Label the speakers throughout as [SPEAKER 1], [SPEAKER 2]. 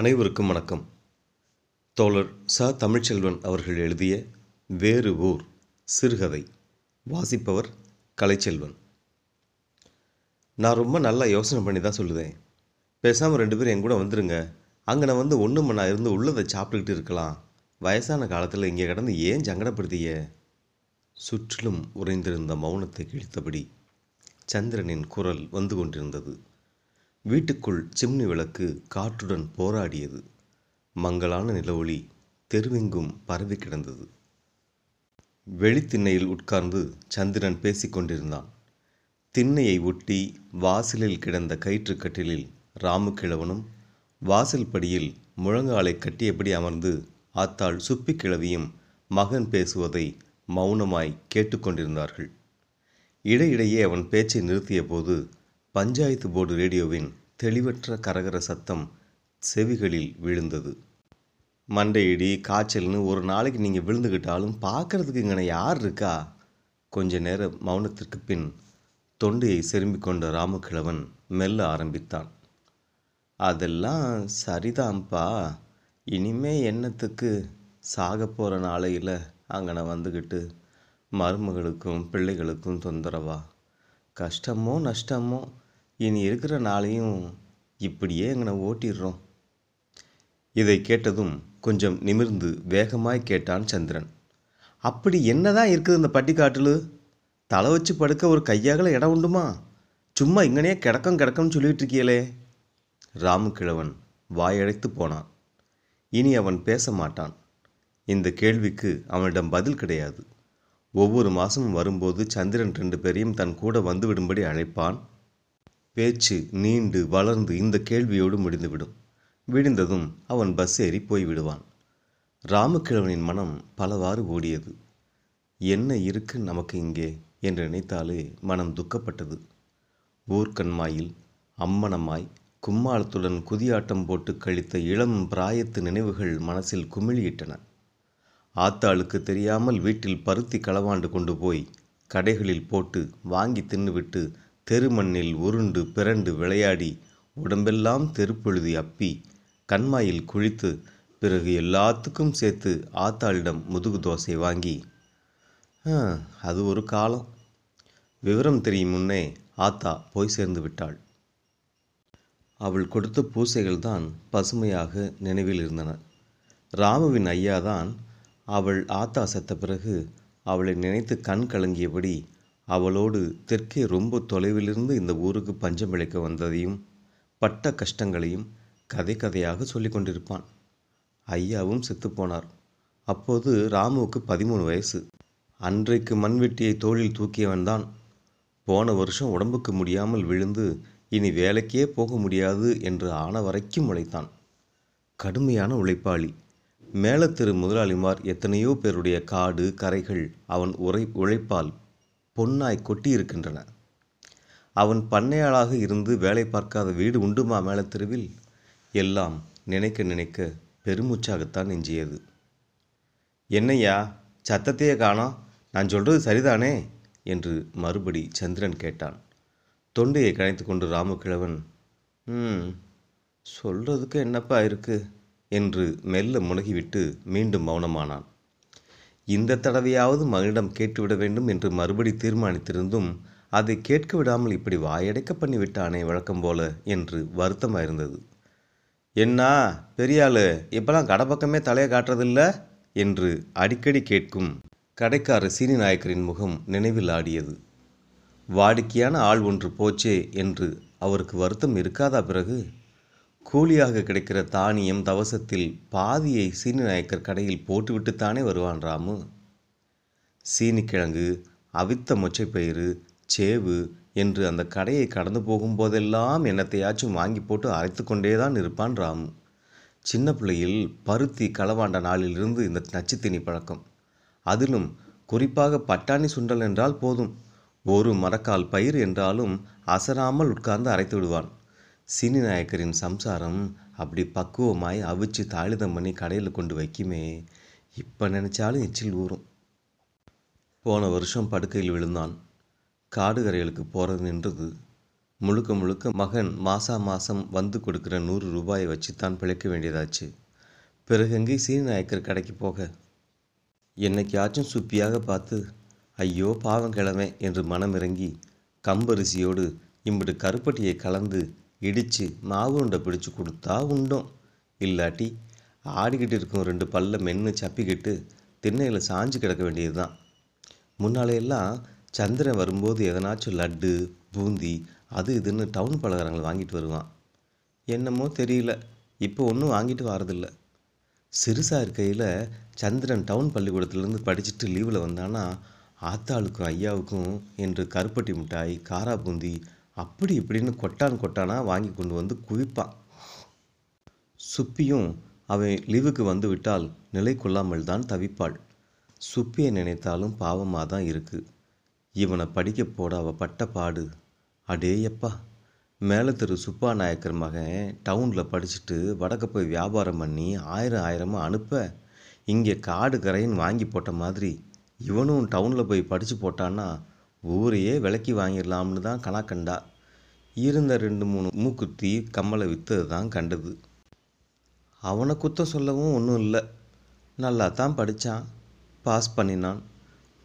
[SPEAKER 1] அனைவருக்கும் வணக்கம். தோழர் ச. தமிழ்ச்செல்வன் அவர்கள் எழுதிய வேறு ஊர் சிறுகதை வாசிப்பவர் கலைச்செல்வன். நான் ரொம்ப நல்லா யோசனை பண்ணி தான் சொல்லுவேன் பேசாமல் ரெண்டு பேரும் என் கூட வந்துருங்க. அங்கே நான் வந்து ஒன்று மணி இருந்து உள்ளதை சாப்பிட்டுக்கிட்டு இருக்கலாம். வயசான காலத்தில் இங்கே கடந்து ஏன் சங்கடப்படுத்திய சுற்றிலும் உறைந்திருந்த மௌனத்தை கிழித்தபடி சந்திரனின் குரல் வந்து கொண்டிருந்தது. வீட்டுக்குள் சிம்னி விளக்கு காற்றுடன் போராடியது. மங்கலான நிலவொளி தெருவெங்கும் பரவி கிடந்தது. வெளித்திண்ணையில் உட்கார்ந்து சந்திரன் பேசிக்கொண்டிருந்தான் திண்ணையை ஒட்டி வாசலில் கிடந்த கயிற்றுக்கட்டிலில் ராமுக்கிழவனும் வாசல் படியில் முழங்காலை கட்டியபடி அமர்ந்து ஆத்தாள் சுப்பி கிழவியும் மகன் பேசுவதை மௌனமாய் கேட்டுக்கொண்டிருந்தார்கள் இடையிடையே அவன் பேச்சை நிறுத்திய போது பஞ்சாயத்து போர்டு ரேடியோவின் தெளிவற்ற கரகர சத்தம் செவிகளில் விழுந்தது. மண்டையிடி காய்ச்சல்னு ஒரு நாளைக்கு நீங்கள் விழுந்துக்கிட்டாலும் பார்க்கறதுக்கு இங்கே யார் இருக்கா? கொஞ்ச நேர மௌனத்திற்கு பின் தொண்டையை செரும்பிக் கொண்ட ராமக்கிழவன் மெல்ல ஆரம்பித்தான். அதெல்லாம் சரிதான்ப்பா. இனிமே என்னத்துக்கு? சாக போகிற நாளையில் அங்கன வந்துக்கிட்டு மருமகளுக்கும் பிள்ளைகளுக்கும் தொந்தரவா? கஷ்டமோ நஷ்டமோ? இனி இருக்கிற நாளையும் இப்படியே எங்கனை ஓட்டிடுறோம். இதை கேட்டதும் கொஞ்சம் நிமிர்ந்து வேகமாய் கேட்டான் சந்திரன். அப்படி என்னதான் இருக்குது இந்த பட்டிக்காட்டில்? தலை வச்சு படுக்க ஒரு கையாகல இடம் உண்டுமா? சும்மா இங்கனே கிடக்கம் கிடக்கம்னு சொல்லிட்டு இருக்கியலே. ராமுக்கிழவன் வாயழைத்து போனான். இனி அவன் பேச மாட்டான். இந்த கேள்விக்கு அவனிடம் பதில் கிடையாது. ஒவ்வொரு மாதமும் வரும்போது சந்திரன் ரெண்டு பேரையும் தன் கூட வந்துவிடும்படி அழைப்பான் பேச்சு நீண்டு வளர்ந்து இந்த கேள்வியோடு முடிந்துவிடும். விடிந்ததும் அவன் பஸ் ஏறி போய்விடுவான். ராமக்கிழவனின் மனம் பலவாறு ஓடியது. என்ன இருக்கு நமக்கு இங்கே? என்று நினைத்தாலே மனம் துக்கப்பட்டது. ஊர்க்கண்மாயில் அம்மனமாய் கும்மாளத்துடன் குதியாட்டம் போட்டு கழித்த இளம் பிராயத்து நினைவுகள் மனசில் குமிழியிட்டன. ஆத்தாளுக்கு தெரியாமல் வீட்டில் பருத்தி களவாண்டு கொண்டு போய் கடைகளில் போட்டு வாங்கி தின்னுவிட்டு தெருமண்ணில் உருண்டு பிறண்டு விளையாடி உடம்பெல்லாம் தெருப்பொழுதி அப்பி கண்மாயில் குழித்து பிறகு எல்லாத்துக்கும் சேர்த்து ஆத்தாளிடம் முதுகு தோசை வாங்கி அது ஒரு காலம். விவரம் தெரியும் முன்னே ஆத்தா போய் சேர்ந்து விட்டாள். அவள் கொடுத்த பூசைகள் தான் பசுமையாக நினைவில் இருந்தன. ராமுவின் ஐயாதான் அவள் ஆத்தா செத்த பிறகு அவளை நினைத்து கண் கலங்கியபடி அவளோடு தெற்கே ரொம்ப தொலைவிலிருந்து இந்த ஊருக்கு பஞ்சம் விளைக்க வந்ததையும் பட்ட கஷ்டங்களையும் கதை கதையாக சொல்லிக் கொண்டிருப்பான். ஐயாவும் செத்துப்போனார் அப்போது ராமுவுக்கு பதிமூணு வயசு. அன்றைக்கு மண்வெட்டியை தோளில் தூக்கியவன்தான் போன வருஷம் உடம்புக்கு முடியாமல் விழுந்து இனி வேலைக்கே போக முடியாது என்று ஆன வரைக்கும் உழைத்தான். கடுமையான உழைப்பாளி. மேலத்திரு முதலாளிமார் எத்தனையோ பேருடைய காடு கரைகள் அவன் உரை உழைப்பால் பொன்னாய் கொட்டியிருக்கின்றன. அவன் பண்ணையாளாக இருந்து வேலை பார்க்காத வீடு உண்டுமா மேலத்தெருவில் எல்லாம் நினைக்க நினைக்க பெருமூச்சாகத்தான் எஞ்சியது. என்னையா சத்தத்தையே காணோம் நான் சொல்கிறது சரிதானே? என்று மறுபடி சந்திரன் கேட்டான். தொண்டையை கணைத்து கொண்டு ராமகிழவன் ம் சொல்கிறதுக்கு என்னப்பா இருக்கு? என்று மெல்ல முனகிவிட்டு மீண்டும் மௌனமானான். இந்த தடவையாவது மகனிடம் கேட்டுவிட வேண்டும் என்று மறுபடி தீர்மானித்திருந்தும் அதை கேட்க விடாமல் இப்படி வாயடைக்க பண்ணிவிட்டானே வழக்கம் போல என்று வருத்தமாயிருந்தது. என்ன பெரியாளு இப்பெல்லாம் கடை பக்கமே தலையை காட்டுறதில்ல? என்று அடிக்கடி கேட்கும் கடைக்கார சீனி நாயக்கரின் முகம் நினைவில் ஆடியது. வாடிக்கையான ஆள் ஒன்று போச்சே என்று அவருக்கு வருத்தம் இருக்காதா பிறகு? கூலியாக கிடைக்கிற தானியம் தவசத்தில் பாதியை சீனி நாயக்கர் கடையில் போட்டுவிட்டுத்தானே வருவான் ராமு? சீனிக்கிழங்கு அவித்த மொச்சைப்பயிறு சேவு என்று அந்த கடையை கடந்து போகும்போதெல்லாம் என்னத்தையாச்சும் வாங்கி போட்டு அரைத்து கொண்டே தான் இருப்பான் ராமு. சின்ன பிள்ளையில் பருத்தி களவாண்ட நாளிலிருந்து இந்த நச்சுத்தீனி பழக்கம். அதிலும் குறிப்பாக பட்டாணி சுண்டல் என்றால் போதும். ஒரு மரக்கால் பயிர் என்றாலும் அசராமல் உட்கார்ந்து அரைத்து விடுவான். சீனி நாயக்கரின் சம்சாரம் அப்படி பக்குவமாய் அவிச்சு தாளிதம் பண்ணி கடையில் கொண்டு வைக்குமே. இப்போ நினச்சாலும் எச்சில் ஊறும். போன வருஷம் படுக்கையில் விழுந்தான். காடுகரைகளுக்கு போகிறது நின்றது. முழுக்க முழுக்க மகன் மாசா மாசம் வந்து கொடுக்குற நூறு ரூபாயை வச்சு தான் பிழைக்க வேண்டியதாச்சு. பிறகு எங்கே சீனிநாயக்கர் கடைக்கு போக? என்னைக்காச்சும் சுப்பியாக பார்த்து ஐயோ பாவம் கிழமை என்று மனமிறங்கி கம்பரிசியோடு இம்பிட்டு கருப்பட்டியை கலந்து இடித்து மாவு உண்டை பிடிச்சு கொடுத்தா உண்டும். இல்லாட்டி ஆடிக்கிட்டு இருக்கும் ரெண்டு பல்ல மென்று சப்பிக்கிட்டு திண்ணையில் சாஞ்சு கிடக்க வேண்டியது தான் முன்னாலையெல்லாம் சந்திரன் வரும்போது எதனாச்சும் லட்டு பூந்தி அது இதுன்னு டவுன் பலகாரங்கள் வாங்கிட்டு வருவான். என்னமோ தெரியல. இப்போ ஒன்றும் வாங்கிட்டு வரதில்ல. சிறுசாக இருக்கையில் சந்திரன் டவுன் பள்ளிக்கூடத்துலேருந்து படிச்சுட்டு லீவில் வந்தானா ஆத்தாளுக்கும் ஐயாவுக்கும் என்று கருப்பட்டி மிட்டாய் காரா பூந்தி அப்படி இப்படின்னு கொட்டான் கொட்டானா வாங்கி கொண்டு வந்து குவிப்பான். சுப்பியும் அவன் லீவுக்கு வந்து விட்டால் நிலை கொள்ளாமல் தான் தவிப்பாள். சுப்பியை நினைத்தாலும் பாவமாக தான் இருக்கு. இவனை படிக்க போட அவ பட்ட பாடு. அடேயப்பா. மேலே திரு சுப்பா நாயக்கர் மகன் டவுனில் படிச்சுட்டு வடக்க போய் வியாபாரம் பண்ணி ஆயிரம் ஆயிரமாக அனுப்ப. இங்கே காடு கரைன்னு வாங்கி போட்ட மாதிரி இவனும் டவுனில் போய் படித்து போட்டான்னா ஊரையே விலைக்கு வாங்கிடலாம்னு தான் கணக்கண்டா இருந்த ரெண்டு மூணு மூக்குத்தி கம்மலை விற்றது தான் கண்டது. அவனை குத்தம் சொல்லவும் ஒன்றும் இல்லை. நல்லா தான் படித்தான் பாஸ் பண்ணினான்.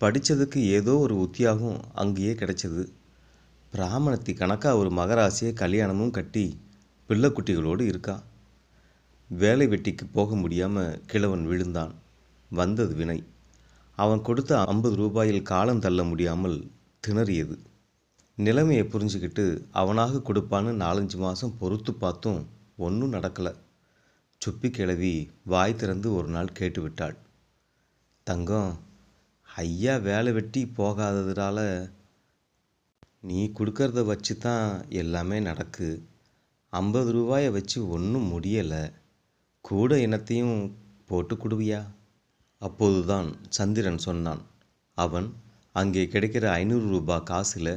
[SPEAKER 1] படித்ததுக்கு ஏதோ ஒரு உத்தியாகம் அங்கேயே கிடைச்சது. பிராமணத்தி கணக்காக ஒரு மகராசியை கல்யாணமும் கட்டி பிள்ளைக்குட்டிகளோடு இருக்கா. வேலை வெட்டிக்கு போக முடியாமல் கிழவன் விழுந்தான். வந்தது வினை. அவன் கொடுத்த ஐம்பது ரூபாயில் காலம் தள்ள முடியாமல் திணறியது. நிலைமையை புரிஞ்சுக்கிட்டு அவனாக கொடுப்பான்னு நாலஞ்சு மாதம் பொறுத்து பார்த்தும் ஒன்றும் நடக்கலை. சுப்பி கிழவி வாய் திறந்து ஒரு நாள் கேட்டுவிட்டாள். தங்கம் ஐயா வேலை வெட்டி போகாததுனால நீ கொடுக்கறத வச்சு தான் எல்லாமே நடக்கு. ஐம்பது ரூபாயை வச்சு ஒன்றும் முடியலை. கூட இனத்தையும் போட்டு கொடுவியா? அப்போதுதான் சந்திரன் சொன்னான். அவன் அங்கே கிடைக்கிற ஐநூறு ரூபாய் காசில்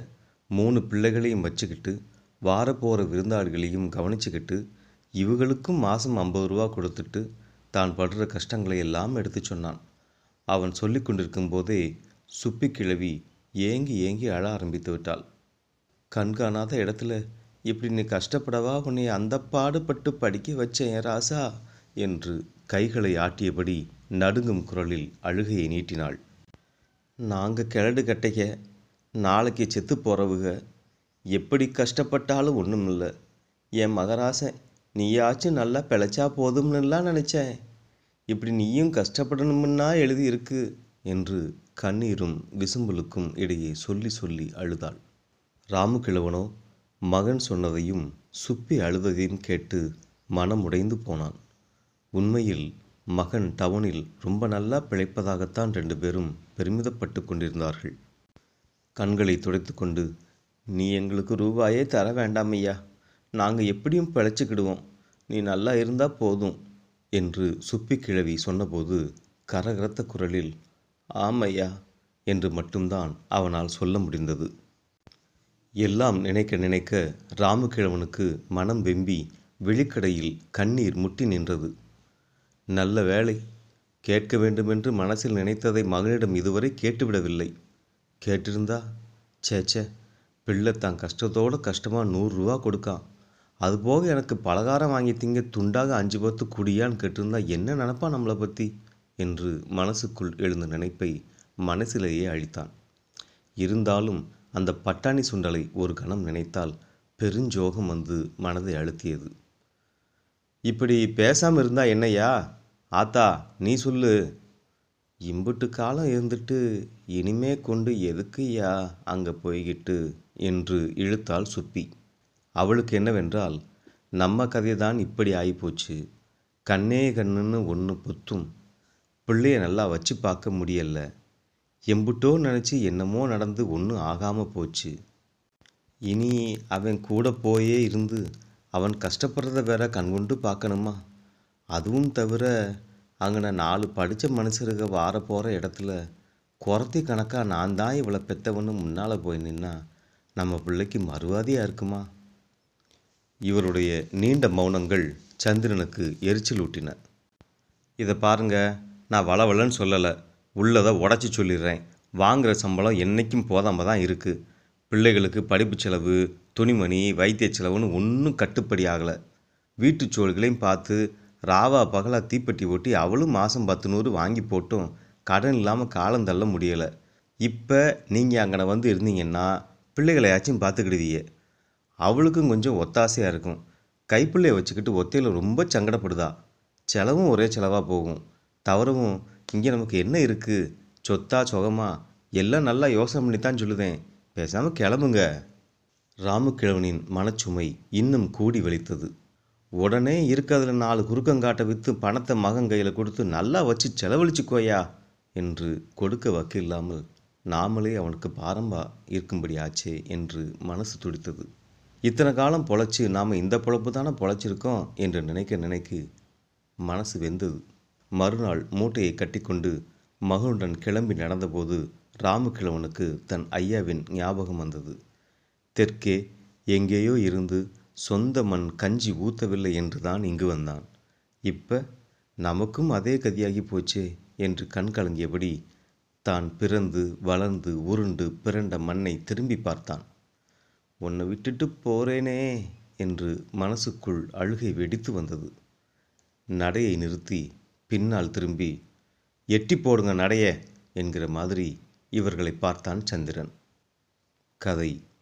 [SPEAKER 1] மூணு பிள்ளைகளையும் வச்சுக்கிட்டு வாரப்போகிற விருந்தாளிகளையும் கவனிச்சுக்கிட்டு இவங்களுக்கும் மாதம் ஐம்பது ரூபா கொடுத்துட்டு தான் படுற கஷ்டங்களை எல்லாம் எடுத்து சொன்னான். அவன் சொல்லி கொண்டிருக்கும் போதே சுப்பி கிழவி ஏங்கி ஏங்கி அழ ஆரம்பித்து விட்டாள். கண்காணாத இடத்துல இப்படி நீ கஷ்டப்படவா? உன்னை அந்த பாடுபட்டு படிக்க வச்சேன் ராசா என்று கைகளை ஆட்டியபடி நடுங்கும் குரலில் அழுகையை நீட்டினாள். நாங்கள் கிழடு கட்டைய நாளைக்கு செத்து போகிறவுக எப்படி கஷ்டப்பட்டாலும் ஒன்றும் இல்லை என் மகராசன் நீயாச்சும் நல்லா பிழைச்சா போதும்னுலாம் நினச்சேன் இப்படி நீயும் கஷ்டப்படணும்னா எழுதியிருக்கு என்று கண்ணீரும் விசும்பலுக்கும் இடையே சொல்லி சொல்லி அழுதாள். ராமுகிழவனோ மகன் சொன்னதையும் சுப்பி அழுததையும் கேட்டு மனம் உடைந்து போனான். உண்மையில் மகன் டவுனில் ரொம்ப நல்லா பிழைப்பதாகத்தான் ரெண்டு பேரும் பெருமிதப்பட்டு கொண்டிருந்தார்கள். கண்களை துடைத்துக்கொண்டு நீ எங்களுக்கு ரூபாயே தர வேண்டாம் ஐயா. நாங்கள் எப்படியும் பிழைச்சிக்கிடுவோம். நீ நல்லா இருந்தால் போதும் என்று சுப்பி கிழவி சொன்னபோது கரகரத்த குரலில் ஆமையா என்று மட்டும்தான் அவனால் சொல்ல முடிந்தது. எல்லாம் நினைக்க நினைக்க ராமகிழவனுக்கு மனம் வெம்பி விழிக்கடையில் கண்ணீர் முட்டி நின்றது. நல்ல வேலை கேட்க வேண்டுமென்று மனசில் நினைத்ததை மகனிடம் இதுவரை கேட்டுவிடவில்லை. கேட்டிருந்தா? சேச்சே பிள்ளை தான் கஷ்டத்தோடு கஷ்டமாக நூறுரூவா கொடுக்கான் அதுபோக எனக்கு பலகாரம் வாங்கி திங்க துண்டாக அஞ்சு பத்து குடியான்னு கேட்டிருந்தா என்ன நினப்பா நம்மளை பற்றி என்று மனசுக்குள் எழுந்த நினைப்பை மனசிலேயே அழித்தான். இருந்தாலும் அந்த பட்டாணி சுண்டலை ஒரு கணம் நினைத்தால் பெருஞ்சோகம் வந்து மனதை அழுத்தியது. இப்படி பேசாமல் இருந்தா என்னையா ஆத்தா நீ சொல்லு. இம்புட்டு காலம் இருந்துட்டு இனிமே கொண்டு எதுக்குயா அங்கே போய்கிட்டு? என்று இழுத்தாள் சுப்பி. அவளுக்கு என்னவென்றால் நம்ம கதை தான் இப்படி ஆகிப்போச்சு கண்ணே கண்ணுன்னு ஒன்று புத்தும். பிள்ளைய நல்லா வச்சு பார்க்க முடியல எம்புட்டோ நினச்சி என்னமோ நடந்து ஒன்றும் ஆகாமல் போச்சு. இனி அவன் கூட போயே இருந்து அவன் கஷ்டப்படுறத வேற கண்கொண்டு பார்க்கணுமா? அதுவும் தவிர அங்கே நாலு படித்த மனுஷருக வார போகிற இடத்துல குறத்தி கணக்காக நான் தான் இவளை பெத்தவன்னு முன்னால் போய் நின்னா நம்ம பிள்ளைக்கு மறுவாதியாக இருக்குமா? இவருடைய நீண்ட மௌனங்கள் சந்திரனுக்கு எரிச்சல் ஊட்டின. இதை பாருங்க நான் வளவலன்னு சொல்லலை உள்ளதை உடச்சி சொல்லிடுறேன். வாங்குகிற சம்பளம் என்றைக்கும் போதாமல் தான் இருக்குது பிள்ளைகளுக்கு படிப்பு செலவு துணிமணி வைத்திய செலவுன்னு ஒன்றும் கட்டுப்படி ஆகலை. வீட்டு சோழ்களையும் பார்த்து ராவா பகலா தீப்பெட்டி ஒட்டி அவளும் மாதம் பத்து நூறு வாங்கி போட்டும். கடன் இல்லாமல் காலம் தள்ள முடியலை. இப்போ நீங்கள் அங்கே வந்து இருந்தீங்கன்னா பிள்ளைகளையாச்சும் பார்த்துக்கிடுவீங்க அவளுக்கும் கொஞ்சம் ஒத்தாசையாக இருக்கும். கைப்பிள்ளையை வச்சுக்கிட்டு ஒத்தையில் ரொம்ப சங்கடப்படுதா? செலவும் ஒரே செலவாக போகும். தவறவும் இங்கே நமக்கு என்ன இருக்குது சொத்தா சொகமா? எல்லாம் நல்லா யோசனை பண்ணி தான் சொல்லுதேன். பேசாமல் கிளம்புங்க. ராமுக்கிழவனின் மனச்சுமை இன்னும் கூடி வலித்தது உடனே இருக்கிறதுல நாலு குறுக்கங்காட்டை விற்று பணத்தை மகன் கையில் கொடுத்து நல்லா வச்சு செலவழிச்சுக்கோயா என்று கொடுக்க வக்கில்லாமல் நாமளே அவனுக்கு பாரம்பா இருக்கும்படி ஆச்சே என்று மனசு துடித்தது. இத்தனை காலம் பொழைச்சி நாம் இந்த பொழப்பு தானே பொழைச்சிருக்கோம் என்று நினைக்க நினைக்கு மனசு வெந்தது. மறுநாள் மூட்டையை கட்டிக்கொண்டு மகனுடன் கிளம்பி நடந்தபோது ராமகிழவனுக்கு தன் ஐயாவின் ஞாபகம் வந்தது. தெற்கே எங்கேயோ இருந்து சொந்த மண் கஞ்சி ஊற்றவில்லை என்று தான் இங்கு வந்தான். இப்ப நமக்கும் அதே கதியாகி போச்சே என்று கண் கலங்கியபடி தான் பிறந்து வளர்ந்து உருண்டு பிறண்ட மண்ணை திரும்பி பார்த்தான். உன்னை விட்டுட்டு போறேனே என்று மனசுக்குள் அழுகை வெடித்து வந்தது. நடையை நிறுத்தி பின்னால் திரும்பி எட்டி போடுங்க நடைய என்கிற மாதிரி இவர்களை பார்த்தான் சந்திரன். கதை